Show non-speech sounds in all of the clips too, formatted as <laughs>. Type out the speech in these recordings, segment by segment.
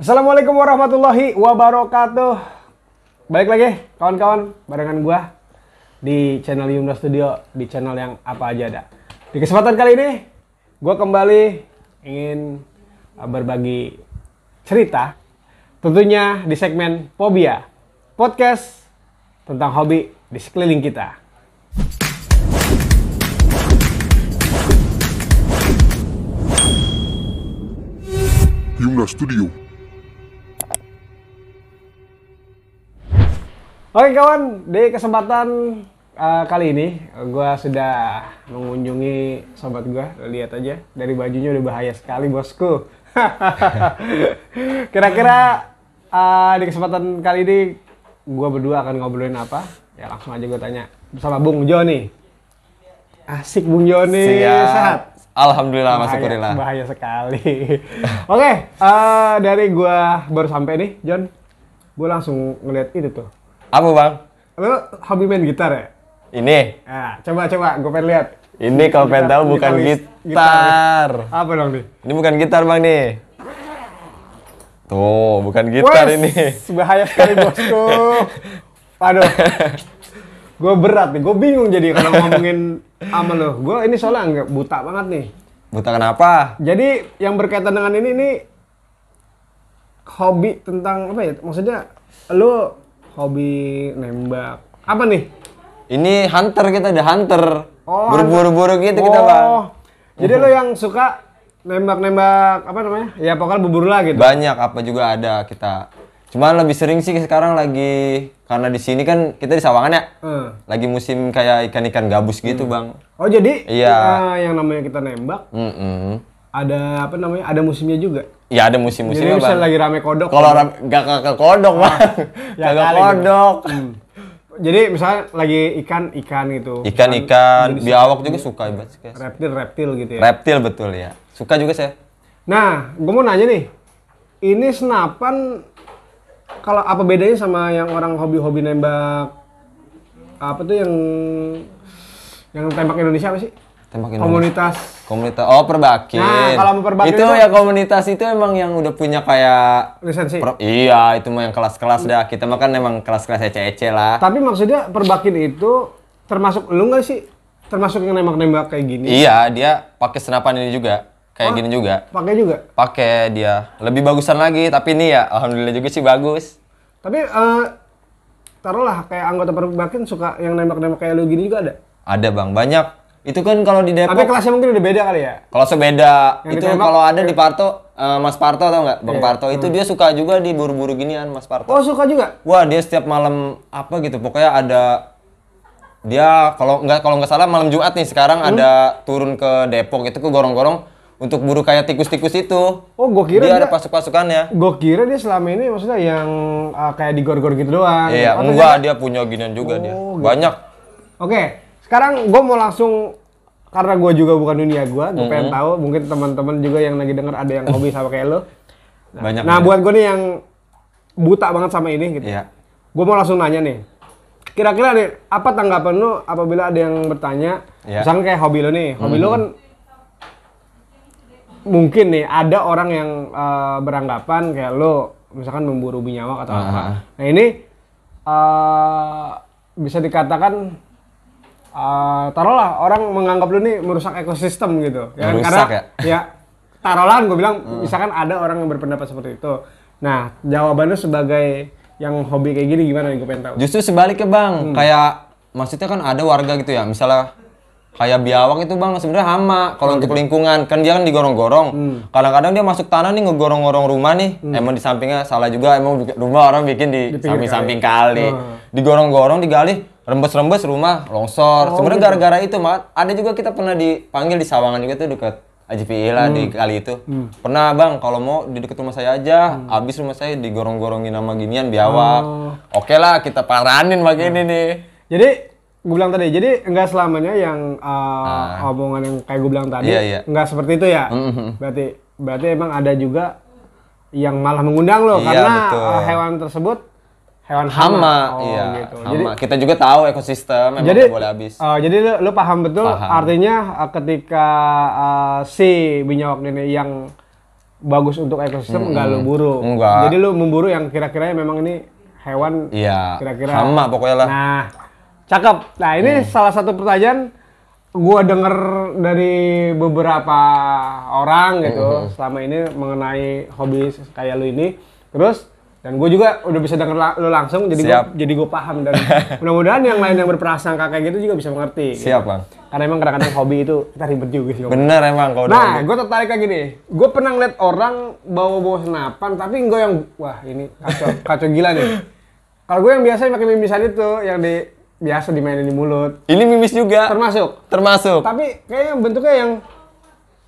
Assalamualaikum warahmatullahi wabarakatuh. Balik lagi kawan-kawan barengan gua di channel Yumna Studio di channel yang apa aja ada. Di kesempatan kali ini gua kembali ingin uh, berbagi cerita tentunya di segmen Fobia podcast tentang hobi di sekeliling kita. Yumna Studio. Oke kawan, di kesempatan uh, kali ini gua sudah mengunjungi sobat gua. Lihat aja dari bajunya udah bahaya sekali bosku. <laughs> Kira-kira uh, di kesempatan kali ini gua berdua akan ngobrolin apa? Ya langsung aja gua tanya bersama Bung Joni. Asik Bung Joni, Siap. sehat. Alhamdulillah, Bahaya- syukurillah. Bahaya sekali. <laughs> Oke, eh, dari gua baru sampai nih, John. Gua langsung ngeliat itu tuh. Apa bang? Lu hobi main gitar ya? Ini, Nah, coba coba gue pengen lihat. ini kalau pengen tahu bukan Gitaris. gitar. Apa dong nih? Ini bukan gitar bang nih. Tuh, bukan gitar Wes, ini. Bahaya sekali bosku. <laughs> Waduh. gue berat nih, gue bingung jadi kalau ngomongin sama lo. Gue ini soalnya nggak buta banget nih. Buta kenapa? Jadi yang berkaitan dengan ini nih hobi tentang apa ya? Maksudnya lo hobi nembak apa nih? Ini hunter kita, ada hunter. Oh, Buru-buru-buru gitu kita bang. Oh, Jadi lo yang suka nembak-nembak apa namanya? Ya pokoknya berburu lah gitu. Banyak apa juga ada kita. Cuman lebih sering sih sekarang lagi karena di sini kan kita di Sawangan ya. Eh. Lagi musim kayak ikan-ikan gabus gitu bang. Oh jadi Iya. yang namanya kita nembak Mm-mm. ada apa namanya? Ada musimnya juga. Ya ada Jadi musim-musimnya bisa lagi rame kodok. Kalau ram- gak ke kodok bang, ya <laughs> gak kali kodok. Hmm. Jadi misalnya lagi ikan ikan gitu. Ikan-ikan, biawak juga suka ibat guys. Reptil reptil gitu ya. Reptil betul ya. Suka juga saya. Nah, gue mau nanya nih. Ini senapan kalau apa bedanya sama yang orang hobi-hobi nembak apa tuh yang yang tembak Indonesia apa sih? Tembak Indonesia. Komunitas Komunitas. Oh, perbakin. Nah, kalau mau perbakin itu itu- ya komunitas itu emang yang udah punya kayak lisensi. per- iya, itu mah yang kelas-kelas dah. Kita mah kan emang kelas-kelas ece-ece lah. Tapi maksudnya perbakin itu termasuk lu nggak sih? Termasuk yang nembak-nembak kayak gini? Iya, dia pakai senapan ini juga. Kayak Oh. gini juga. Pakai juga. Pakai dia. Lebih bagusan lagi, tapi ini ya alhamdulillah juga sih bagus. Tapi eh taruhlah kayak anggota perbakin suka yang nembak-nembak kayak lu gini juga ada. Ada, Bang. Banyak. Itu kan kalau di Depok Tapi kelasnya mungkin udah beda kali ya. Kalau sebeda Yang itu kalau ada di Parto, eh, Mas Parto tau nggak, Bang Iya. Parto itu dia suka juga di buru-buru ginian, Mas Parto. Oh suka juga. Wah dia setiap malam apa gitu, pokoknya ada dia kalau nggak kalau nggak salah malam Jumat nih sekarang Hmm. ada turun ke Depok itu ke gorong-gorong untuk buru kayak tikus-tikus itu. Oh gue kira dia dia, ada pasukan-pasukannya. gue kira dia selama ini maksudnya yang eh, kayak digor-gor gitu doang. Iya, Oh, enggak dia punya ginian juga dia. Oh, gitu. Banyak. Oke, sekarang gue mau langsung karena gue juga bukan dunia gue, gue pengen tahu mungkin teman-teman juga yang lagi denger ada yang hobi sama kayak lo. Banyak. Nah banyak. buat gue nih yang buta banget sama ini gitu. Iya. Gue mau langsung nanya nih. Kira-kira nih apa tanggapan lo apabila ada yang bertanya, Iya. misalnya kayak hobi lo nih, hobi lo kan mungkin nih ada orang yang eh, beranggapan kayak lo misalkan memburu binyawak atau Ah, apa. ah, ah. Nah ini eh, bisa dikatakan eh, taruhlah orang menganggap lo nih merusak ekosistem gitu. Ya, kan? Merusak Karena ya? ya taruhlah gue bilang misalkan ada orang yang berpendapat seperti itu. Nah jawabannya sebagai yang hobi kayak gini gimana nih gue pengen tahu. Justru sebaliknya bang, Hmm. kayak maksudnya kan ada warga gitu ya, misalnya kayak biawak itu bang sebenarnya hama kalau untuk lingkungan kan dia kan digorong-gorong. Hmm. Kadang-kadang dia masuk tanah nih ngegorong-gorong rumah nih, emang di sampingnya salah juga emang rumah orang bikin di, samping-samping kali, Hmm. digorong-gorong digali rembes-rembes rumah longsor. sebenarnya gitu. gara-gara itu mat, ada juga kita pernah dipanggil di Sawangan juga tuh dekat AJPI lah di Hmm. kali itu. Pernah bang, kalau mau di dekat rumah saya aja, habis rumah saya digorong-gorongin sama ginian biawak. Oh. Oke lah, kita paranin begini nih. Jadi gue bilang tadi, jadi enggak selamanya yang uh, omongan yang kayak gue bilang tadi, Ah. Iya, iya. enggak seperti itu ya. Mhm. Berarti berarti emang ada juga yang malah mengundang lo Iya, karena betul. uh, hewan tersebut hewan hama. Hama, Oh, iya. gitu. Hama. Jadi kita juga tahu ekosistem emang jadi boleh habis. uh, jadi lo, lo paham betul Paham. artinya uh, ketika uh, si binyawak ini yang bagus untuk ekosistem nggak lu buru. Enggak. Jadi lu memburu yang kira-kira memang ini hewan Iya. kira-kira Hama pokoknya lah. Nah, cakep. Nah, ini salah satu pertanyaan gua denger dari beberapa orang gitu selama ini mengenai hobi kayak lu ini. Terus dan gue juga udah bisa denger la- lu langsung jadi gua, Siap. jadi gue paham dan <laughs> mudah-mudahan yang lain yang berprasangka kayak gitu juga bisa mengerti. gitu. Siap, Bang. Karena emang kadang-kadang hobi itu kita ribet juga sih. Bener emang kalau Nah, udah gue tertarik kayak gini. Gue pernah ngeliat orang bawa-bawa senapan, tapi gue yang wah ini kacau, <laughs> kacau gila nih. Kalau gue yang biasa pakai mimisan itu, yang di biasa dimainin di mulut, Ini mimis juga. termasuk. Termasuk. Tapi kayaknya bentuknya yang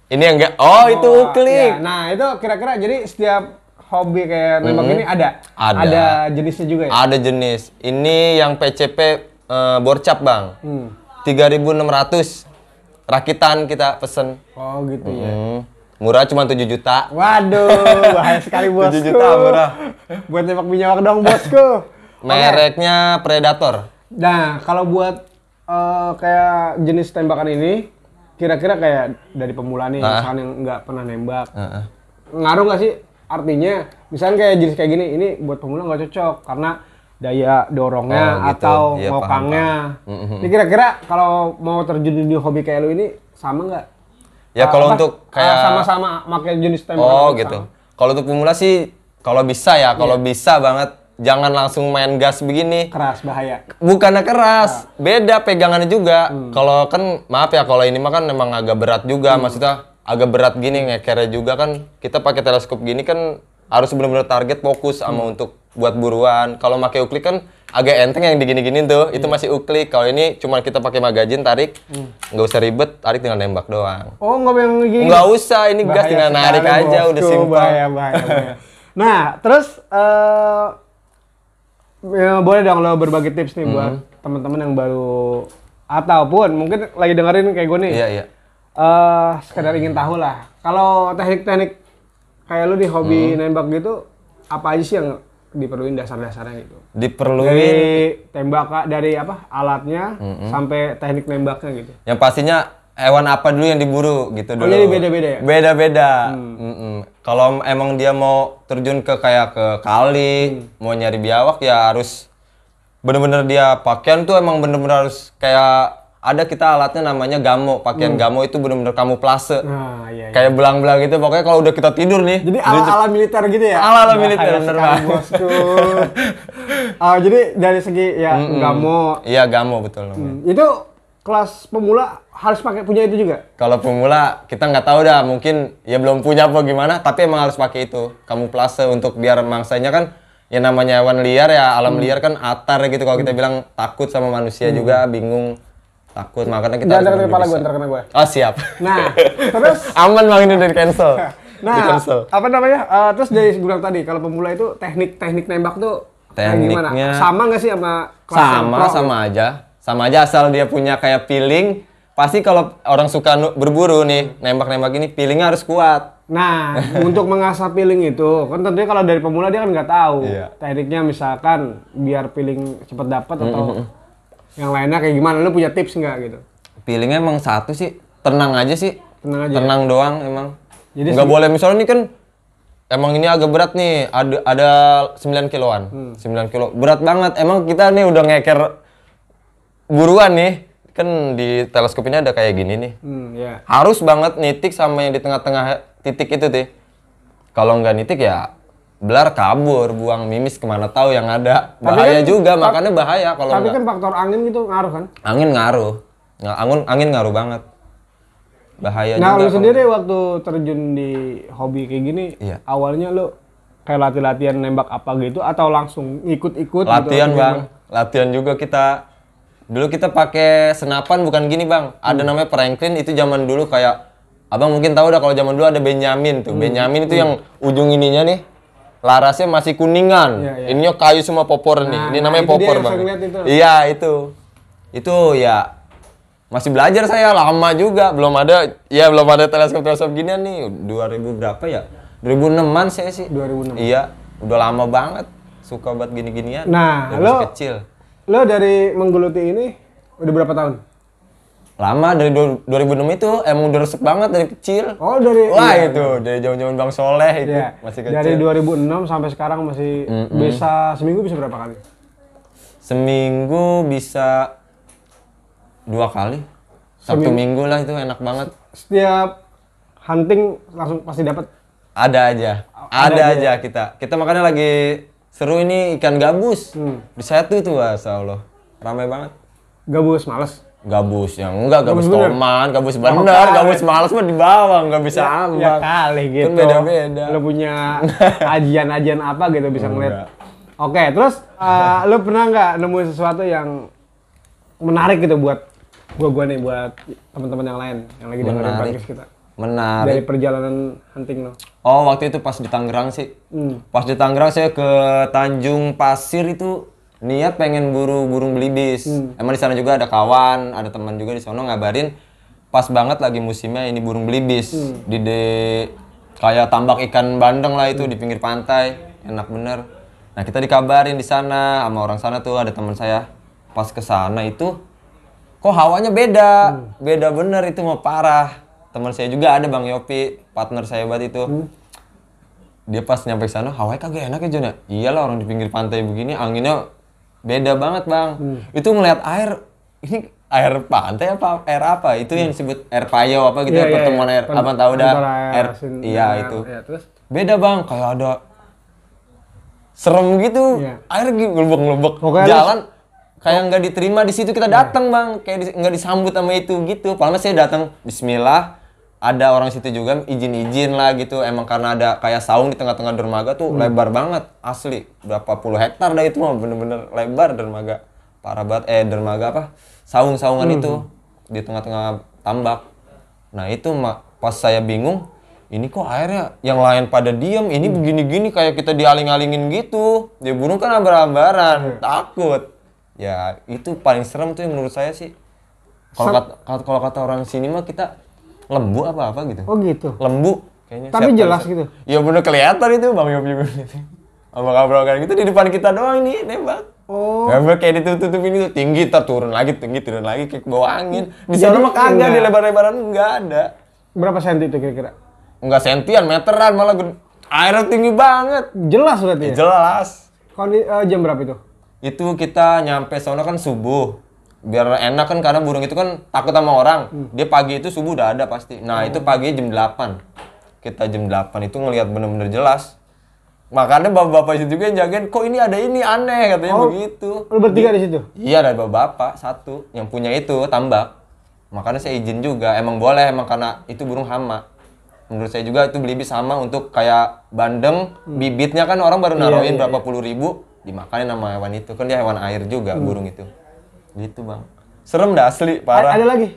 Ini yang enggak. Oh, itu oh, klik. ya. Nah itu kira-kira jadi setiap hobi kayak nembak ini ada, Ada. jenisnya juga ya. Ada jenis. Ini yang PCP eh, borcap, Bang. Hmm. 3.600 rakitan kita pesen. Oh gitu ya. Hmm. Murah cuma 7 juta. Waduh, <laughs> bahaya sekali bosku. 7 juta murah. Buat nembak minyak dong bosku. <laughs> Mereknya Predator. Nah, kalau buat eh, kayak jenis tembakan ini, kira-kira kayak dari pemula nih, Ah. misalkan yang nggak pernah nembak, Heeh. ngaruh nggak sih? Artinya, misalnya kayak jenis kayak gini, ini buat pemula nggak cocok karena daya dorongnya Oh, gitu. atau paham, ngokangnya. paham. Mhm. Ini kira-kira kalau mau terjun di hobi kayak lu ini sama nggak? Ya kalau untuk kayak sama-sama pakai jenis tembakan Oh gitu. Kalau untuk pemula sih kalau bisa ya, kalau Iya. bisa banget jangan langsung main gas begini. Keras bahaya. Bukannya keras, Ah. beda pegangannya juga. Hmm. Kalau kan maaf ya kalau ini mah kan memang agak berat juga, maksudnya agak berat gini ngekernya juga kan kita pakai teleskop gini kan harus benar-benar target fokus sama Hmm. untuk buat buruan. Kalau pakai uklik kan agak enteng yang digini-giniin tuh, Iya. itu masih uklik. Kalau ini cuma kita pakai magazin tarik, Hmm. nggak usah ribet, tarik tinggal nembak doang. Oh, nggak yang gini. Nggak usah, ini gas Bahaya tinggal narik sekali, aja, udah bosku. simpel. Bahaya, bahaya, bahaya. nah, terus eh ya, boleh dong lo berbagi tips nih buat Mm-hmm. teman-teman yang baru ataupun mungkin lagi dengerin kayak gue nih. Iya, iya. Eh, sekedar ingin tahu lah. Kalau teknik-teknik kayak lu di hobi Mm-hmm. nembak gitu, apa aja sih yang diperluin dasar-dasarnya gitu? Diperluin Dari tembak dari apa? Alatnya Mm-hmm. sampai teknik nembaknya gitu. Yang pastinya hewan apa dulu yang diburu gitu dulu. Oh, jadi beda-beda ya? Beda-beda. Mm-mm. Kalau emang dia mau terjun ke kayak ke kali, mau nyari biawak ya harus bener-bener dia pakaian tuh emang bener-bener harus kayak ada kita alatnya namanya gamo. Pakaian gamo itu bener-bener kamuflase. Nah, iya, iya. Kayak belang-belang gitu. Pokoknya kalau udah kita tidur nih, Jadi ala-ala militer gitu ya? Ala-ala Bahaya militer, bener banget. bosku. <laughs> Ah, jadi dari segi ya nggak mau iya gamo betul namanya. itu kelas pemula harus pakai punya itu juga. Kalau pemula kita nggak tahu dah, mungkin ya belum punya apa gimana, tapi emang harus pakai itu kamuflase untuk biar mangsanya kan ya namanya hewan liar ya alam liar kan atar gitu kalau kita bilang takut sama manusia juga bingung takut makanya kita Jangan dekat kepala gue, bener-bener ntar kena gue. Oh siap. Nah, <laughs> terus Aman bang ini dari cancel. <laughs> Di nah cancel. apa namanya? Eh, terus dari bilang tadi kalau pemula itu teknik-teknik nembak tuh gimana? Tekniknya Sama nggak sih sama kelas sama pro? sama aja sama aja asal dia punya kayak feeling pasti kalau orang suka berburu nih nembak-nembak ini feelingnya harus kuat Nah, <laughs> untuk mengasah feeling itu, kan tentunya kalau dari pemula dia kan nggak tahu Iya. tekniknya misalkan biar feeling cepet dapat atau yang lainnya kayak gimana? Lu punya tips nggak gitu? feelingnya emang satu sih tenang aja sih Tenang aja. tenang doang emang Jadi nggak boleh misalnya ini kan emang ini agak berat nih ada ada 9 kiloan Hmm. 9 kilo berat banget emang kita nih udah ngeker buruan nih kan di teleskop ini ada kayak gini nih Hmm, ya. harus banget nitik sama yang di tengah-tengah titik itu tuh kalau nggak nitik ya belar kabur buang mimis ke mana tahu yang ada. Tapi bahaya kan- juga makanya bahaya kalau Tapi kan faktor angin gitu ngaruh kan? angin ngaruh. Angin angin ngaruh banget. Bahaya nah, juga lu kalau- sendiri waktu terjun di hobi kayak gini, Iya. awalnya lu kayak latih-latihan nembak apa gitu atau langsung ikut-ikut latihan gitu? bang. latihan juga kita. Dulu kita pakai senapan bukan gini bang. Ada Hmm. namanya Franklin itu zaman dulu kayak abang mungkin tahu dah kalau zaman dulu ada Benjamin Hmm. tuh Benjamin itu yang ujung ininya nih larasnya masih kuningan. Iya, iya. ininya kayu semua popor nih. Nah, ini nah, namanya popor bang. itu. iya itu. Itu ya masih belajar saya. Lama juga. Belum ada ya belum ada teleskop teleskop ginian nih. 2000 berapa ya? 2006an saya sih. 2006. iya udah lama banget. Suka buat gini-ginian. Nah, lo kecil. lo dari menggeluti ini udah berapa tahun? Lama dari du- 2006 itu emang udah resep banget dari kecil. Oh dari Wah iya, itu dari zaman-zaman Bang Soleh itu iya. masih kecil. Dari 2006 sampai sekarang masih bisa seminggu bisa berapa kali? Seminggu bisa dua kali. Sabtu minggu lah itu enak banget. Setiap hunting langsung pasti dapat. Ada aja. Ada, aja kita. Kita makanya lagi seru ini ikan gabus. Di satu tuh Masya Allah. Ramai banget. Gabus males. Gabus yang enggak gabus, bener? toman, gabus bener, gabus males mah di bawah, nggak bisa Ya ambang. kali gitu. Kan beda-beda. Lu punya <laughs> ajian-ajian apa gitu bisa ngeliat. Oke, terus eh, lu pernah nggak nemuin sesuatu yang menarik gitu buat gua gua nih buat teman-teman yang lain yang lagi dengerin podcast kita Menarik. dari perjalanan hunting lo. Oh waktu itu pas di Tangerang sih. Hmm. Pas di Tangerang saya ke Tanjung Pasir itu niat pengen buru burung belibis. Hmm. Emang di sana juga ada kawan, ada teman juga di sana ngabarin pas banget lagi musimnya ini burung belibis Hmm. di de- kayak tambak ikan bandeng lah itu di pinggir pantai enak bener. Nah kita dikabarin di sana sama orang sana tuh ada teman saya pas ke sana itu kok hawanya beda Hmm. beda bener itu mau parah teman saya juga ada bang Yopi partner saya buat itu Hmm. dia pas nyampe sana hawanya kagak enak ya Jon ya iyalah orang di pinggir pantai begini anginnya beda banget bang. Hmm. itu ngeliat air ini air pantai apa air apa? Itu yang disebut air payo apa gitu Iya, ya, iya, pertemuan iya. air Pen- apa tahu dah? antara air asin iya dan- itu. iya, terus? beda bang. Kayak ada serem gitu. Iya. air ngelubek-ngelubek Pokoknya lu- jalan kayak nggak diterima di situ. Kita datang bang. Kayak di- nggak disambut sama itu gitu. Padahal saya datang Bismillah ada orang situ juga izin-izin lah gitu. Emang karena ada kayak saung di tengah-tengah dermaga tuh lebar banget asli. Berapa puluh hektar dah itu mah bener-bener lebar dermaga. Parah banget. Eh dermaga apa? Saung-saungan itu di tengah-tengah tambak. Nah itu mak pas saya bingung ini kok airnya yang lain pada diem? Ini begini-gini kayak kita dialing-alingin gitu. Dia burung kan ambar-ambaran takut. Ya itu paling serem tuh yang menurut saya sih. Kalau kata, kalau kata orang sini mah kita lembu apa apa gitu. Oh gitu. lembu. Kayaknya Tapi Siapa- jelas gitu? iya bener kelihatan itu bang Yopi gitu sama kabar gitu di depan kita doang ini nembak. Oh. Nembak kayak ditutup-tutupin itu tinggi ntar turun lagi tinggi turun lagi kayak ke bawah angin. Di sana mah kagak di lebar-lebaran enggak ada. Berapa senti itu kira-kira? enggak sentian meteran malah airnya tinggi banget. Jelas berarti ya? jelas. Kondi- eh, jam berapa itu? itu kita nyampe sana kan subuh biar enak kan karena burung itu kan takut sama orang. Dia pagi itu subuh udah ada pasti. Nah itu pagi jam 8 kita jam 8 itu ngelihat bener-bener jelas. Makanya bapak-bapak itu juga yang jagain kok ini ada ini aneh? Katanya Oh. begitu. Lu bertiga di situ? iya ada bapak-bapak satu yang punya itu tambak. Makanya saya izin juga emang boleh emang karena itu burung hama. Menurut saya juga itu belibis sama untuk kayak bandeng bibitnya kan orang baru Hmm. Iya, naruhin iya, berapa puluh ribu dimakanin sama hewan itu. Kan dia hewan air juga Hmm. burung itu gitu bang serem dah asli A- parah ada lagi?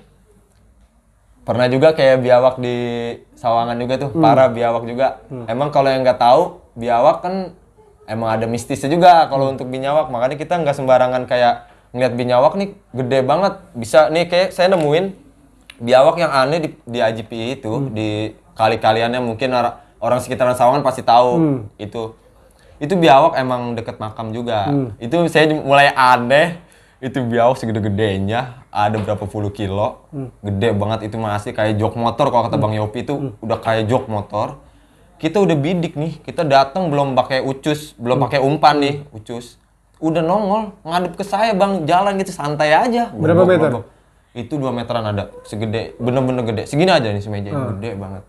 pernah juga kayak biawak di sawangan juga tuh Hmm. parah biawak juga emang kalau yang nggak tahu biawak kan emang ada mistisnya juga kalau Hmm. untuk binyawak makanya kita nggak sembarangan kayak ngeliat binyawak nih gede banget bisa nih kayak saya nemuin biawak yang aneh di, di IGP itu Hmm. di kali-kaliannya mungkin orang, orang sekitaran sawangan pasti tahu Hmm. itu itu biawak emang deket makam juga Hmm. itu saya mulai aneh itu biawak segede-gedenya ada berapa puluh kilo Hmm. gede banget itu masih kayak jok motor kalau kata bang Yopi itu Hmm. udah kayak jok motor kita udah bidik nih kita datang belum pakai ucus Hmm. belum pakai umpan nih ucus udah nongol ngadep ke saya bang jalan gitu santai aja Berapa Bobok, meter? bobok. itu dua meteran ada segede bener-bener gede segini aja nih semeja Hmm. gede banget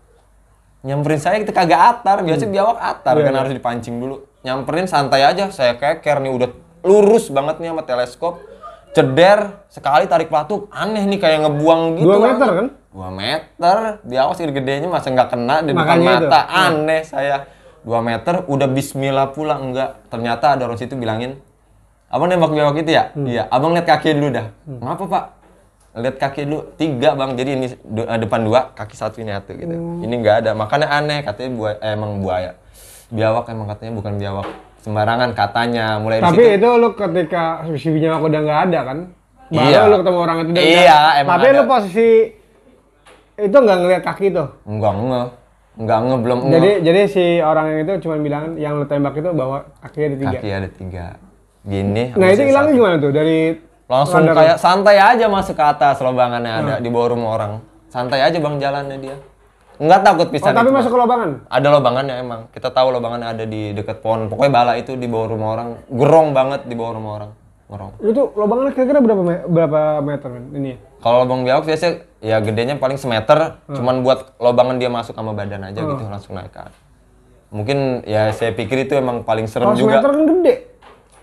nyamperin saya kita kagak atar biasa biawak atar Iya, kan iya. harus dipancing dulu nyamperin santai aja saya keker nih udah lurus banget nih sama teleskop ceder sekali tarik pelatuk aneh nih kayak ngebuang gitu Dua meter banget. kan? dua meter biawak segede gedenya masa nggak kena di depan Makanya itu. mata. Iya. aneh saya. Dua meter udah Bismillah pula enggak. Ternyata ada orang situ bilangin abang nembak biawak itu ya? Hmm. iya. Abang lihat kaki dulu dah. Ngapa pak. Lihat kaki dulu. Tiga bang. Jadi ini eh, depan dua kaki satu ini satu gitu. Hmm. ini nggak ada. Makanya aneh katanya buaya eh, emang buaya. Biawak emang katanya bukan biawak sembarangan katanya mulai Tapi dari situ itu lu ketika si binyawak udah nggak ada kan? Baru Iya. lu ketemu orang itu dan Iya, nggak- emang Tapi ada. lu posisi itu nggak ngeliat kaki itu. enggak nge enggak nge belum nge. Jadi jadi si orang yang itu cuma bilang yang lu tembak itu bahwa kakinya ada tiga. kaki ada tiga gini Nah itu satu. gimana tuh dari Langsung kayak santai aja masuk ke atas lobangannya ada di bawah rumah orang. Santai aja bang jalannya dia. Nggak takut Oh, pisan. tapi itu, masuk ke lobangan. Ada lobangannya emang. Kita tahu lobangannya ada di dekat pohon. Pokoknya bala itu di bawah rumah orang. Gerong banget di bawah rumah orang. Gerong. Itu lobangannya kira-kira berapa me- berapa meter men? ini? Kalau lubang biawak biasanya ya gedenya paling semeter, Hmm. cuman buat lobangan dia masuk sama badan aja gitu langsung naik atas. Mungkin ya saya pikir itu emang paling serem Kalau juga. semeter kan gede.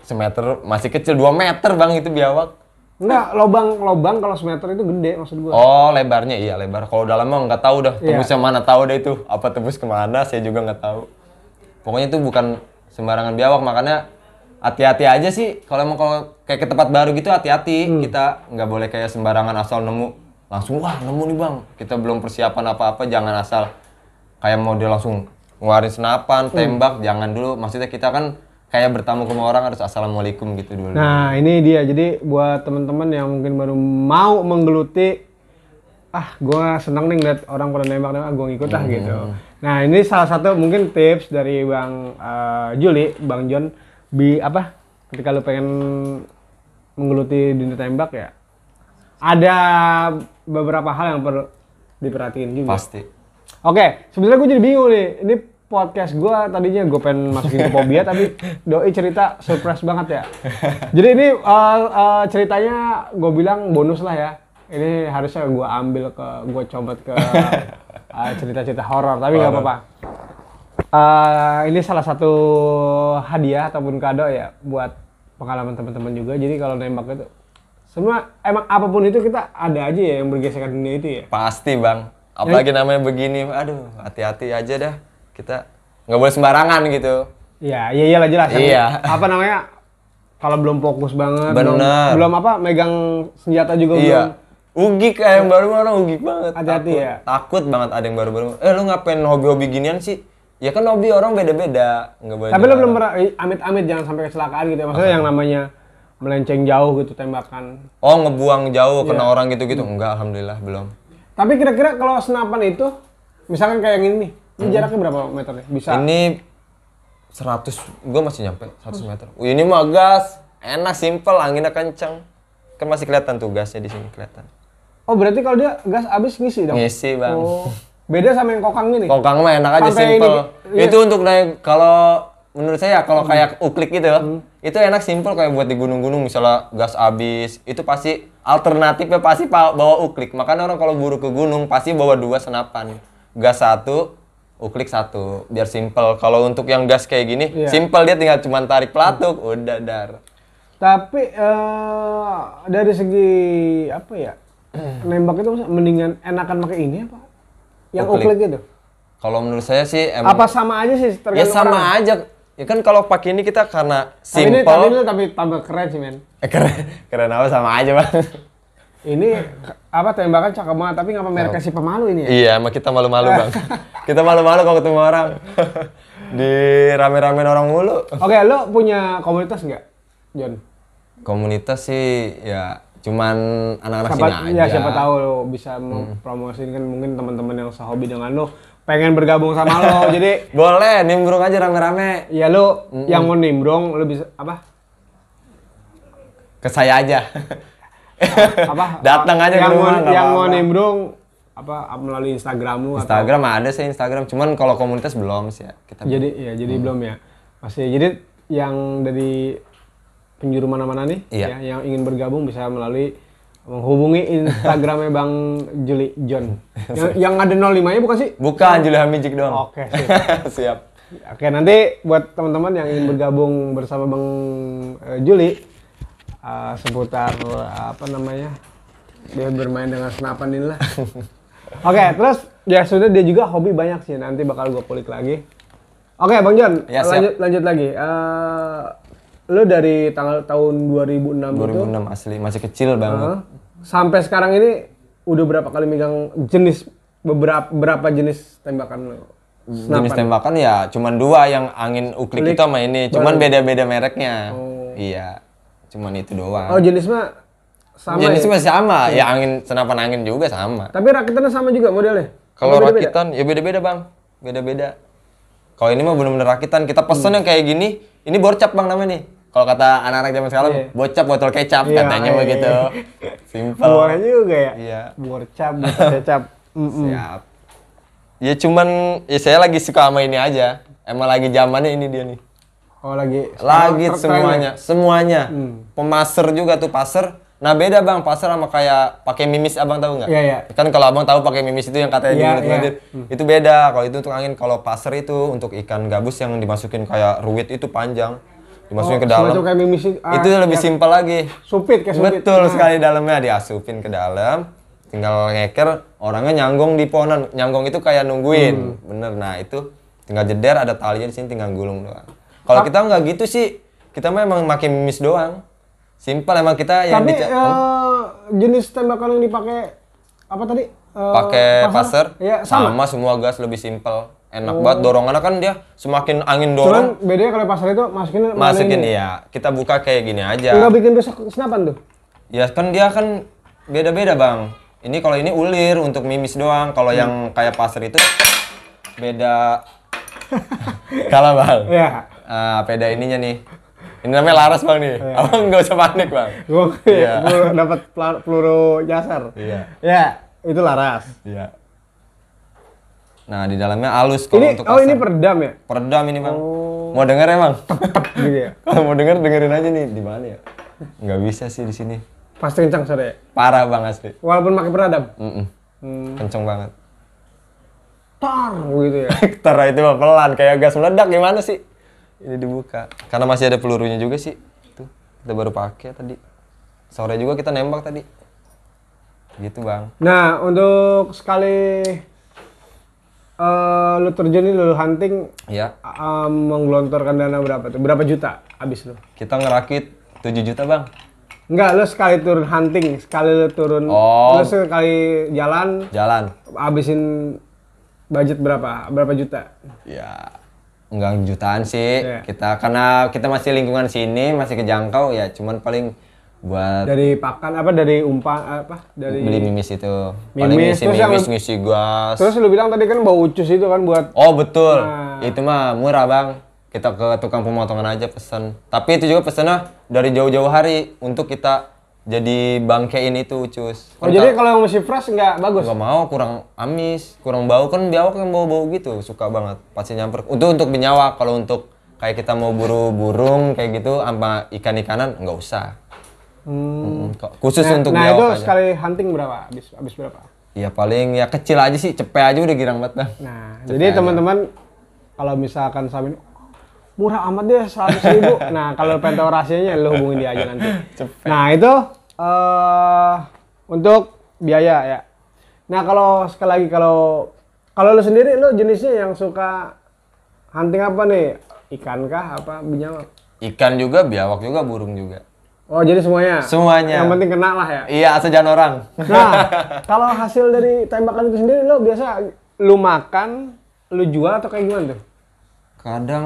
Semeter masih kecil 2 meter bang itu biawak. Enggak, lobang lobang kalau semeter itu gede maksud gua. Oh lebarnya iya lebar. Kalau dalam mah nggak tahu dah Iya. tembusnya mana tahu deh itu apa tembus ke mana saya juga nggak tahu. Pokoknya itu bukan sembarangan biawak makanya hati-hati aja sih kalau emang kalau kayak ke tempat baru gitu hati-hati Hmm. kita nggak boleh kayak sembarangan asal nemu langsung wah nemu nih bang kita belum persiapan apa-apa jangan asal kayak mau dia langsung ngeluarin senapan Hmm. tembak jangan dulu maksudnya kita kan kayak bertamu ke orang harus assalamualaikum gitu dulu Nah, ini dia. Jadi buat teman-teman yang mungkin baru mau menggeluti ah gua seneng nih ngeliat orang pada nembak-nembak, gua ngikut ah gitu. Nah, ini salah satu mungkin tips dari Bang eh, Juli, Bang John bi apa? Ketika lu pengen menggeluti dunia tembak ya ada beberapa hal yang perlu diperhatiin juga. pasti Oke, sebenarnya gue jadi bingung nih. Ini podcast gue tadinya gue pengen masukin ke Pobia, tapi doi cerita surprise banget ya. <laughs> Jadi ini uh, uh, ceritanya gue bilang bonus lah ya. Ini harusnya gue ambil ke gue coba ke uh, <laughs> cerita-cerita horor, tapi nggak apa-apa. Uh, ini salah satu hadiah ataupun kado ya buat pengalaman teman-teman juga. Jadi kalau nembak itu semua emang apa pun itu kita ada aja ya yang bergesekan dunia itu ya. Pasti bang. Apalagi namanya begini, aduh hati-hati aja dah. Kita nggak boleh sembarangan gitu. Iya, iya iyalah jelas. Iya. Apa namanya? Kalau belum fokus banget, belum, Bener. belum apa megang senjata juga belum. Iya. Ugik kayak yang baru orang ugik banget. Hati-hati Takut. ya. Takut banget ada yang baru-baru. Eh lu ngapain hobi-hobi ginian sih? Ya kan hobi orang beda-beda. Nggak boleh. Tapi dilarang. belum pernah amit-amit jangan sampai kecelakaan gitu ya. Maksudnya yang namanya melenceng jauh gitu tembakan. Oh ngebuang jauh kena orang gitu-gitu? Enggak, alhamdulillah belum. Tapi kira-kira kalau senapan itu misalkan kayak yang ini nih, ini jaraknya berapa meter nih? Bisa. Hmm. Ini 100, gua masih nyampe 100 meter. Wih, ini mah gas, enak, simple, anginnya kencang. Kan masih kelihatan tuh gasnya di sini kelihatan. Oh, berarti kalau dia gas habis ngisi dong. Ngisi bang. Oh. Beda sama yang kokang ini. Kokang mah enak aja Sampai simple. ini, iya. Itu untuk naik kalau menurut saya kalau Hmm. kayak uklik gitu, itu enak simple kayak buat di gunung-gunung misalnya gas habis, itu pasti alternatifnya pasti pa- bawa uklik. Makanya orang kalau buru ke gunung pasti bawa dua senapan. Gas satu, uklik satu, biar simple. Kalau untuk yang gas kayak gini, Iya. simple dia tinggal cuma tarik pelatuk, udah dar. Tapi eh, dari segi apa ya? <clears throat> nembak itu mendingan enakan pakai ini apa? Yang Uklik. uklik itu. Kalau menurut saya sih emang Apa sama aja sih ya sama orang? aja. Ya kan kalau pakai ini kita karena Tapi ini, simple. tapi ini tapi tambah keren sih men. Eh, <laughs> keren, keren apa sama aja bang. Ini <laughs> apa tembakan cakep banget tapi ngapa merek si pemalu ini ya? Iya, emang kita malu-malu bang. <laughs> kita malu-malu kalau ketemu orang. <laughs> Di rame-rame orang mulu. Oke, lo punya komunitas nggak, John? Komunitas sih ya cuman anak-anak sini ya aja. siapa tahu lo bisa mempromosiin kan mungkin teman-teman yang sehobi dengan lo pengen bergabung sama lo. <laughs> Jadi Boleh, nimbrung aja rame-rame. ya lo yang mau nimbrong lo bisa apa? Ke saya aja. <laughs> apa? Datang aja ke yang rumah, mau, yang mau apa-apa. nimbrong apa melalui Instagram atau Instagram ada sih Instagram, cuman kalau komunitas belum sih ya. Kita jadi ya jadi Hmm. belum ya pasti jadi yang dari penjuru mana-mana nih Iya. ya, yang ingin bergabung bisa melalui menghubungi Instagramnya Bang Juli John <laughs> yang, yang ada 05 nya bukan sih Bukan Julia Hamijik doang. Oke, <laughs> sip. Siap. Oke nanti buat teman-teman yang ingin bergabung bersama Bang eh, Juli eh, seputar apa namanya dia bermain dengan senapan inilah. <laughs> Oke terus ya sudah dia juga hobi banyak sih nanti bakal gue kulik lagi. Oke Bang John Ya, siap. lanjut lanjut lagi. Eh lu dari tanggal tahun 2006, itu 2006 asli, masih kecil banget. eh, sampai sekarang ini udah berapa kali megang jenis beberapa berapa jenis tembakan lu? Jenis tembakan ya cuman dua yang angin uklik Uklik. itu sama ini, cuman beda-beda mereknya. Oh. Iya. Cuman itu doang. Oh jenis mah sama Jenisnya ya? sama, ya angin senapan angin juga sama. Tapi rakitannya sama juga modelnya? Kalau rakitan ya beda-beda bang, beda-beda. Kalau ini mah bener-bener rakitan, kita pesen Hmm. yang kayak gini, ini borcap bang namanya nih. kalau kata anak-anak zaman sekarang, Iya. bocap botol kecap Iya, katanya iya, begitu. iya. Simple. Boleh juga ya. Iya. Borcap, botol kecap. <laughs> Mm-mm. Siap. Ya cuman ya saya lagi suka sama ini aja. Emang lagi zamannya ini dia nih. Oh lagi. Lagi semuanya, semuanya. Hmm. Pemaser juga tuh paser. Nah beda bang, paser sama kayak pakai mimis abang tahu nggak? Iya, iya. Kan kalau abang tahu pakai mimis itu yang katanya Iya, diulet iya. itu beda. Kalau itu untuk angin, kalau paser itu untuk ikan gabus yang dimasukin kayak ruwit itu panjang, dimasukin Oh, ke dalam. semacam kayak mimis itu, ah, itu lebih yang simpel lagi. Supit kayak supit. Betul Nah. sekali dalamnya diasupin ke dalam, tinggal ngeker, orangnya nyanggong di pohonan. Nyanggong itu kayak nungguin, Hmm. bener. Nah itu tinggal jeder, ada talinya di sini tinggal gulung doang. Kalau kita nggak gitu sih, kita mah emang makin mimis doang. Simpel emang kita yang Tapi dica- eh, jenis tembakan yang dipakai apa tadi? Eh, pakai pasir, Iya, sama. Oh. semua gas lebih simpel. Enak banget dorongannya kan dia semakin angin Cuman dorong, bedanya kalau pasar itu masukin masukin iya. Kita buka kayak gini aja. Enggak bikin rusak senapan tuh. Ya kan dia kan beda-beda bang. Ini kalau ini ulir untuk mimis doang. Kalau Hmm. yang kayak pasir itu beda. <laughs> Kalah bang. Iya. Ah, beda ininya nih. Ini namanya laras bang nih. Abang nggak usah panik bang. Gua Iya. gua dapat peluru nyasar. Iya. Ya, itu laras. Iya. Nah di dalamnya halus kalau Ini untuk oh ini peredam ya? peredam ini bang. Mau denger emang? gitu ya. <laughs> kalau mau denger dengerin aja nih di mana ya? Nggak bisa sih di sini. Pasti kencang sore ya. Parah bang asli. Walaupun pakai peredam. Mm-mm. Hmm. Kenceng banget. Tar gitu ya. <laughs> Ntar itu mah pelan kayak gas meledak gimana sih? Ini dibuka. Karena masih ada pelurunya juga sih. Tuh, kita baru pakai tadi. Sore juga kita nembak tadi. Gitu, Bang. Nah, untuk sekali eh lu terjun nih, lu hunting Ya, eh, menggelontorkan dana berapa tuh? Berapa juta habis lu? kita ngerakit 7 juta, Bang. Enggak, lu sekali turun hunting, sekali lu turun, Oh. lu sekali jalan, Jalan. habisin budget berapa? Berapa juta? Ya, enggak jutaan sih. Iya. Kita karena kita masih lingkungan sini, masih kejangkau ya, cuman paling buat Dari pakan apa? Dari umpan apa? Dari beli mimis itu. Paling Mimis, ngisi terus yang mimis, ngisi gas. Terus lu bilang tadi kan bau ucus itu kan buat Oh betul, Nah. itu mah murah bang. Kita ke tukang pemotongan aja pesen. Tapi itu juga pesennya dari jauh-jauh hari untuk kita jadi bangkein itu cus. Oh jadi kalau yang masih fresh nggak bagus? Gak mau kurang amis, kurang bau kan biawak yang bau-bau gitu suka banget pasti nyamper. Untuk untuk binyawak kalau untuk kayak kita mau buru burung kayak gitu sama ikan-ikanan nggak usah. Hmm. Mm, Khusus Nah, untuk nah itu biawak aja. sekali hunting berapa? Habis habis berapa? Ya paling ya kecil aja sih, cepet aja udah girang banget bang. Nah, Cepet jadi teman-teman kalau misalkan Samin murah amat deh 100 ribu. <laughs> nah, kalau pengen tahu rahasianya lu hubungin dia aja nanti. <laughs> Cepet. Nah, itu eh untuk biaya ya. Nah, kalau sekali lagi kalau kalau lu sendiri lu jenisnya yang suka hunting apa nih? Ikan kah apa binyawak? Ikan juga, biawak juga, burung juga. Oh, jadi semuanya. Semuanya. Yang penting kena lah ya. Iya, asal jangan orang. Nah, <laughs> kalau hasil dari tembakan itu sendiri lo biasa lu makan, lu jual atau kayak gimana tuh? Kadang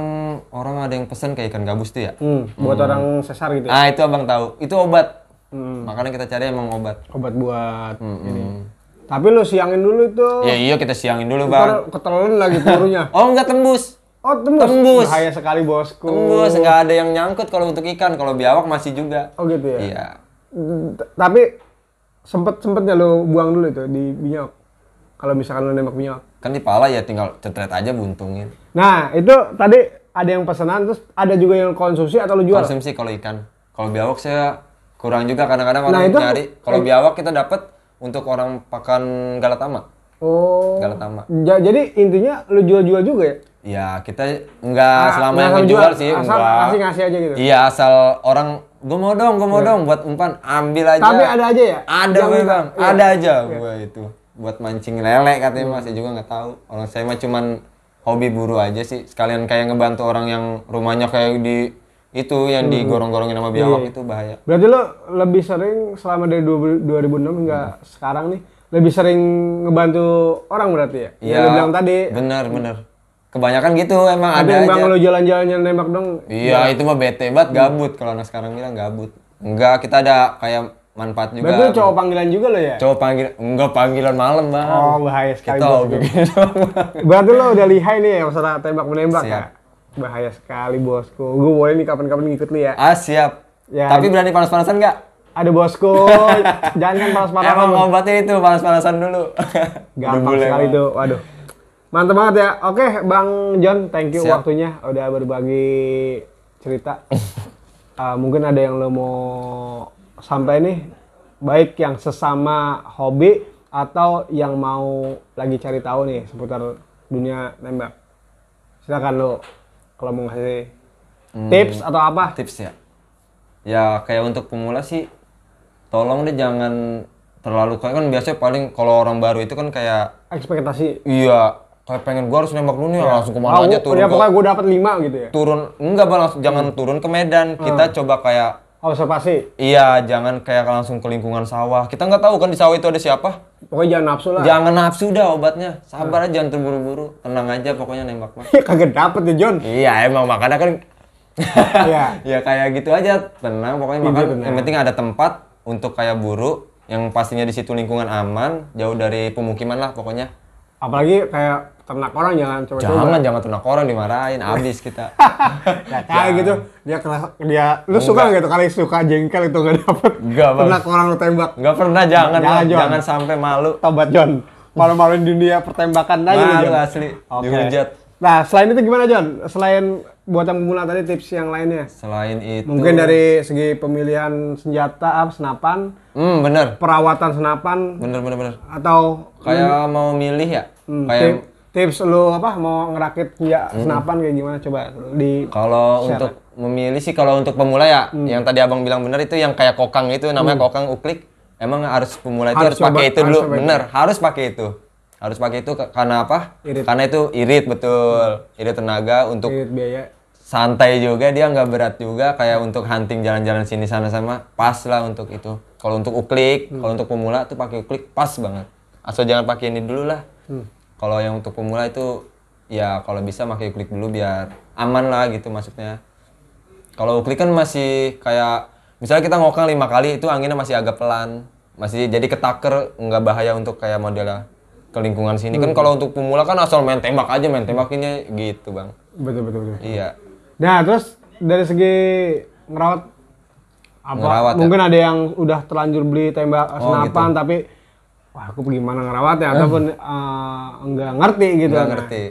orang ada yang pesen kayak ikan gabus tuh ya. Hmm, buat orang sesar gitu ya. Ah, itu abang tahu. Itu obat. Hmm. Makanya kita cari emang obat. Obat buat Hmm, ini. Tapi lu siangin dulu itu. Ya iya kita siangin dulu bang. Ntar ketelan lagi pelurunya. <laughs> Oh enggak tembus. Oh, tembus. Tembus. Bahaya sekali, Bosku. Tembus nggak ada yang nyangkut kalau untuk ikan. Kalau biawak masih juga. Oh, gitu ya. Iya. Tapi sempet sempetnya lu buang dulu itu di binyok. Kalau misalkan lu nembak binyok. Kan di pala ya tinggal cetret aja buntungin. Nah, itu tadi ada yang pesanan terus ada juga yang konsumsi atau lu jual? Konsumsi kalau ikan. Kalau biawak saya kurang juga kadang-kadang Nah, orang itu- nyari. Kalau biawak kita dapat untuk orang pakan galatama. Oh. Galatama. Ja- jadi intinya lu jual-jual juga ya? Ya kita nggak Ah, selama yang ngejual sih asal enggak. ngasih-ngasih aja gitu. Iya asal orang gue mau dong, gue mau dong buat umpan ambil aja. Tapi ada aja ya? Ada gue bang, Iya. ada aja gue itu buat mancing lele katanya mas, saya juga nggak tahu. Orang saya mah cuman hobi buru aja sih, sekalian kayak ngebantu orang yang rumahnya kayak di itu yang Hmm. digorong-gorongin sama biawak itu bahaya. Berarti lo lebih sering selama dari 2000 2006 hingga sekarang nih lebih sering ngebantu orang berarti ya? Yang Iya. lu bilang tadi. Bener bener. Kebanyakan gitu emang Tapi ada emang aja. lo jalan-jalannya nembak dong. Iya itu mah bete banget gabut kalau anak sekarang bilang gabut. Enggak kita ada kayak manfaat juga. Berarti lo cowok panggilan juga lo ya? Cowok panggil enggak panggilan malam bang. Oh bahaya sekali. kita gitu. Berarti lo udah lihai nih ya masalah tembak menembak ya? Bahaya sekali bosku. Gue boleh nih kapan-kapan ngikut lu ya. Ah siap. Ya. Tapi berani panas-panasan nggak? Ada bosku. <laughs> Jangan kan panas-panasan. Emang obatnya itu panas-panasan dulu. <laughs> Gampang sekali tuh. Waduh. Mantap banget ya. Oke, Bang John, thank you Siap. waktunya udah berbagi cerita. Uh, <laughs> mungkin ada yang lo mau sampai nih, baik yang sesama hobi atau yang mau lagi cari tahu nih seputar dunia nembak. Silakan lo kalau mau ngasih tips atau apa. tips ya ya kayak untuk pemula sih tolong deh jangan terlalu kayak kan biasanya paling kalau orang baru itu kan kayak Ekspektasi. iya kayak pengen gua harus nembak dulu nih langsung ke mana aja gua- turun ya pokoknya gue dapat 5 gitu ya. turun enggak bang langsung jangan turun ke medan kita coba kayak Observasi. iya jangan kayak langsung ke lingkungan sawah. Kita nggak tahu kan di sawah itu ada siapa. Pokoknya jangan nafsu lah. jangan nafsu dah obatnya. Sabar aja jangan terburu-buru. Tenang aja pokoknya nembak mah <laughs> Kagak dapet ya John. iya emang makanya kan <laughs> Iya. <laughs> ya kayak gitu aja. Tenang pokoknya Iya, makan. tenang. yang penting ada tempat untuk kayak buru. Yang pastinya di situ lingkungan aman. Jauh dari pemukiman lah pokoknya. Apalagi kayak ternak orang jangan coba-coba. jangan jangan ternak orang dimarahin habis kita. <laughs> Kayak gitu dia kelas dia lu suka nggak tuh kali suka jengkel itu nggak dapet? Enggak, ternak orang lu tembak. Nggak pernah jangan Jangan. Jon. jangan sampai malu. Tobat John. Malu-maluin dunia pertembakan aja lu, malu John. asli Oke. dihujat. Nah selain itu gimana John? Selain buat yang pemula tadi tips yang lainnya? Selain itu mungkin dari segi pemilihan senjata apa senapan? Hmm bener. Perawatan senapan? Bener bener bener. Atau kayak mau milih ya? Hmm, kayak tips lu apa mau ngerakit senja- senapan kayak gimana coba di Kalau untuk memilih sih kalau untuk pemula ya, Hmm. yang tadi abang bilang benar itu yang kayak kokang itu namanya kokang uklik. Emang harus pemula itu Harus harus, pakai itu harus dulu, coba itu. bener harus pakai itu. Harus pakai itu karena apa? Irit. Karena itu irit betul, irit tenaga untuk irit biaya santai juga dia nggak berat juga kayak untuk hunting jalan-jalan sini sana sama pas lah untuk itu. Kalau untuk uklik, Hmm. kalau untuk pemula tuh pakai uklik pas banget. Asal jangan pakai ini dulu lah. Hmm. Kalau yang untuk pemula itu ya kalau bisa pakai uklik dulu biar aman lah gitu maksudnya. Kalau uklik kan masih kayak misalnya kita ngokang lima kali itu anginnya masih agak pelan, masih jadi ketaker nggak bahaya untuk kayak modelnya ke lingkungan sini Hmm. kan kalau untuk pemula kan asal main tembak aja main tembakinnya gitu bang betul betul betul iya Nah, terus dari segi ngerawat apa? Ngerawat ya? mungkin ada yang udah terlanjur beli tembak Oh, senapan tapi wah aku gimana ngerawatnya ataupun eh, enggak ngerti gitu. nggak Nah, ngerti.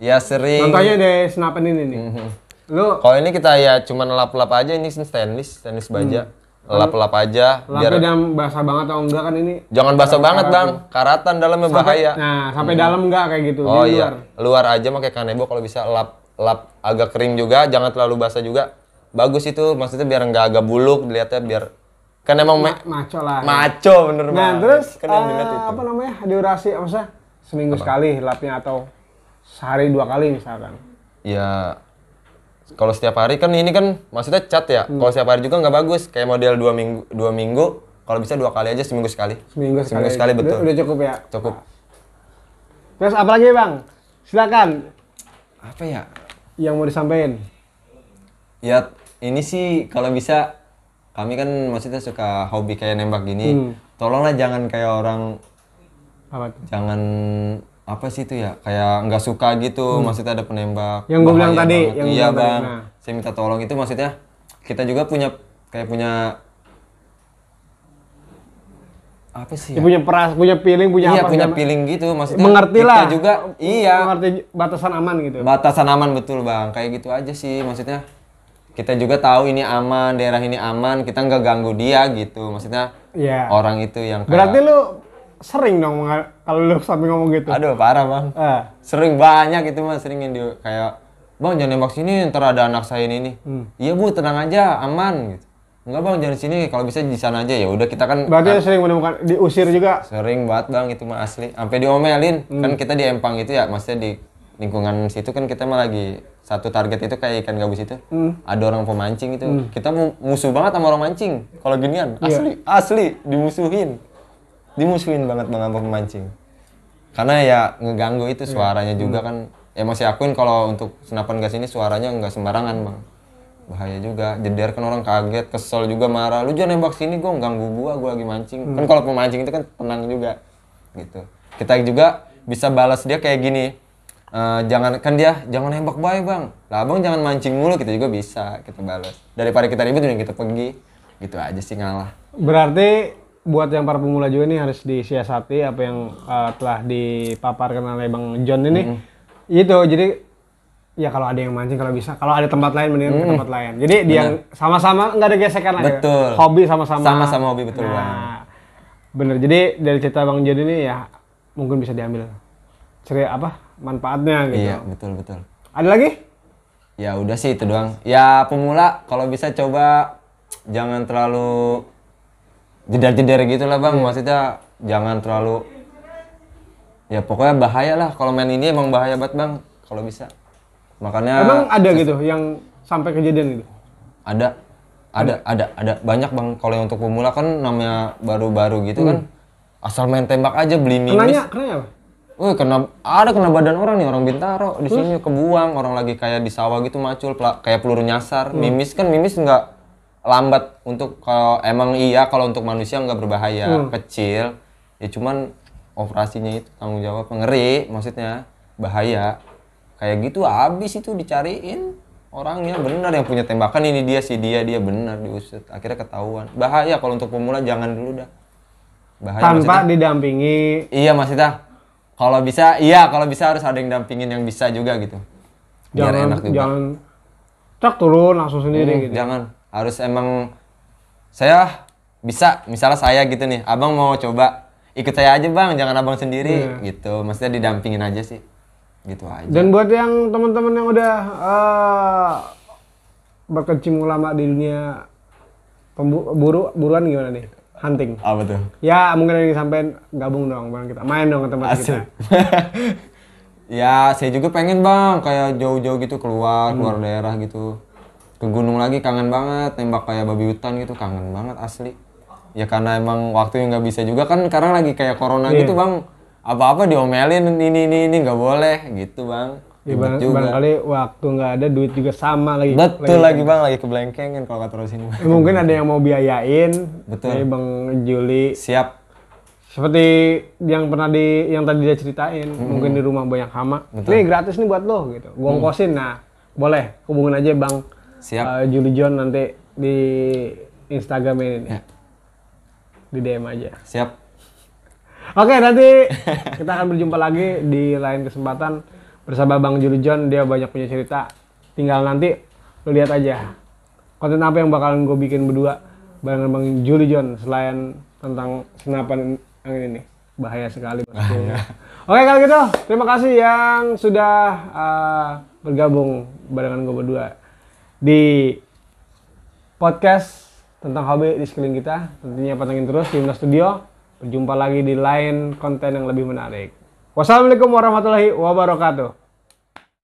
Ya sering. Contohnya dari senapan ini nih. Mhm. Lu kalau ini kita ya cuma lap-lap aja ini stainless stainless baja. Lap-lap aja biar dan basah banget atau enggak kan ini? jangan basah banget bang. karatan dalamnya bahaya. Nah, sampai dalam enggak kayak gitu. oh iya. luar. Aja pakai kanebo kalau bisa. Lap lap agak kering juga jangan terlalu basah juga. Bagus itu maksudnya biar nggak agak buluk dilihatnya biar kan emang me- Maco lah. maco bener nah, banget. terus kan yang dilihat itu apa namanya? Durasi apa sih? Seminggu sekali lapnya atau sehari dua kali misalkan. Ya kalau setiap hari kan ini kan maksudnya cat ya. Hmm. Kalau setiap hari juga nggak bagus. Kayak model dua minggu dua minggu. Kalau bisa dua kali aja seminggu sekali. Seminggu sekali. Seminggu sekali, Udah- betul. Udah, cukup ya. Cukup. Terus apa lagi bang? Silakan Apa ya? yang mau disampaikan. Ya ini sih kalau bisa kami kan maksudnya suka hobi kayak nembak gini. Hmm. Tolonglah jangan kayak orang Apa tuh? jangan apa sih itu ya kayak nggak suka gitu maksudnya ada penembak Hmm. Yang gua bilang bahaya tadi, banget. yang iya bilang tadi, bang nah. saya minta tolong itu maksudnya kita juga punya kayak punya apa sih ya? punya peras, punya feeling, punya iya apa? punya feeling gitu maksudnya Mengerti kita lah. juga iya Mengerti batasan aman gitu. batasan aman betul bang kayak gitu aja sih maksudnya kita juga tahu ini aman daerah ini aman kita nggak ganggu dia gitu maksudnya Iya. orang itu yang kayak, Berarti lu sering dong kalau lu sampai ngomong gitu. aduh parah bang Eh, sering banyak itu mah sering yang di kayak bang jangan nembak sini ntar ada anak saya ini nih Hmm. iya bu tenang aja aman gitu enggak bang jangan sini kalau bisa di sana aja ya udah kita kan berarti lu sering menemukan diusir juga. sering banget bang itu mah asli sampai diomelin Hmm. kan kita di empang itu ya maksudnya di lingkungan situ kan kita mah lagi satu target itu kayak ikan gabus itu. Hmm. ada orang pemancing itu. Kita mu- musuh banget sama orang mancing. Kalau ginian Iya. asli asli dimusuhin. Dimusuhin banget bang sama pemancing. Karena ya ngeganggu itu Iya. suaranya juga Hmm. kan. Ya masih akuin kalau untuk senapan gas ini suaranya nggak sembarangan bang. Bahaya juga. Jeder kan orang kaget kesel juga marah. Lu jangan nembak sini gua ganggu gua gua lagi mancing. Hmm. kan kalau pemancing itu kan tenang juga gitu. Kita juga bisa balas dia kayak gini Eh, jangan kan dia jangan nembak baik bang lah abang jangan mancing mulu kita juga bisa kita balas daripada kita ribut mending kita pergi gitu aja sih ngalah Berarti buat yang para pemula juga nih harus disiasati apa yang uh, telah dipaparkan oleh Bang John ini. Itu jadi ya kalau ada yang mancing kalau bisa, kalau ada tempat lain mendingan ke tempat lain. Jadi dia yang sama-sama nggak ada gesekan. Betul. Hobi sama-sama. Sama-sama hobi, betul, Bang. Nah, bener. Jadi dari cerita Bang John ini ya mungkin bisa diambil cerita apa manfaatnya gitu. iya betul betul. Ada lagi? ya udah sih itu doang. Ya pemula kalau bisa coba jangan terlalu jeder-jeder gitu lah bang maksudnya jangan terlalu ya pokoknya bahaya lah. Kalau main ini emang bahaya banget bang kalau bisa. Makanya Emang ada gitu yang sampai kejadian gitu? ada ada ada ada. Banyak bang kalau yang untuk pemula kan namanya baru-baru gitu kan. Asal main tembak aja beli mimis Kenanya, kenanya apa? Wih, kena ada kena badan orang nih orang Bintaro. Di sini kebuang orang lagi kayak di sawah gitu macul kayak peluru nyasar. Mimis kan mimis nggak lambat untuk kalau emang iya kalau untuk manusia nggak berbahaya. Kecil ya cuman operasinya itu tanggung jawab. Ngeri maksudnya bahaya. Kayak gitu habis itu dicariin orangnya. Benar yang punya tembakan ini dia si dia dia benar diusut. Akhirnya ketahuan. Bahaya kalau untuk pemula jangan dulu dah. Bahaya Tanpa didampingi. Iya maksudnya kalau bisa iya kalau bisa harus ada yang dampingin yang bisa juga gitu. Biar jangan enak juga. jangan cak turun langsung sendiri Hmm, gitu. Jangan harus emang saya bisa misalnya saya gitu nih abang mau coba ikut saya aja bang jangan abang sendiri Iya. gitu maksudnya didampingin aja sih gitu aja Dan buat yang teman-teman yang udah eh, berkecimpung lama di dunia pemburu buruan gimana nih? Hunting. apa tuh Ya mungkin ada yang sampai gabung dong bareng kita. Main dong ke tempat kita. Asik. <laughs> ya saya juga pengen bang kayak jauh-jauh gitu keluar keluar Hmm. daerah gitu ke gunung lagi kangen banget tembak kayak babi hutan gitu kangen banget asli ya karena emang waktu yang nggak bisa juga kan sekarang lagi kayak corona Iya. gitu bang apa-apa diomelin ini ini ini nggak boleh gitu bang Ya, barang- juga barangkali waktu nggak ada duit juga sama lagi. betul lagi bang lagi keblengkengan kalau kata terusin Eh, mungkin ada yang mau biayain. Betul. Kayak Bang Juli. siap Seperti yang pernah di yang tadi dia ceritain, mungkin di rumah banyak hama. Nih gratis nih buat lo gitu. Gua ongkosin. Nah, boleh hubungin aja Bang siap eh, Juli John nanti di Instagram ini. nih. Ya. Di DM aja. siap Oke, nanti kita akan berjumpa lagi di lain kesempatan bersama Bang Juli John. Dia banyak punya cerita. Tinggal nanti lu lihat aja konten apa yang bakalan gue bikin berdua barengan Bang Juli John selain tentang senapan yang ini. Bahaya sekali. pasti. Oke, kalau gitu terima kasih yang sudah uh, bergabung barengan gue berdua di podcast tentang hobi di sekeliling kita. Tentunya pantengin terus di Yumna Studio. Berjumpa lagi di lain konten yang lebih menarik. Wassalamualaikum warahmatullahi wabarakatuh.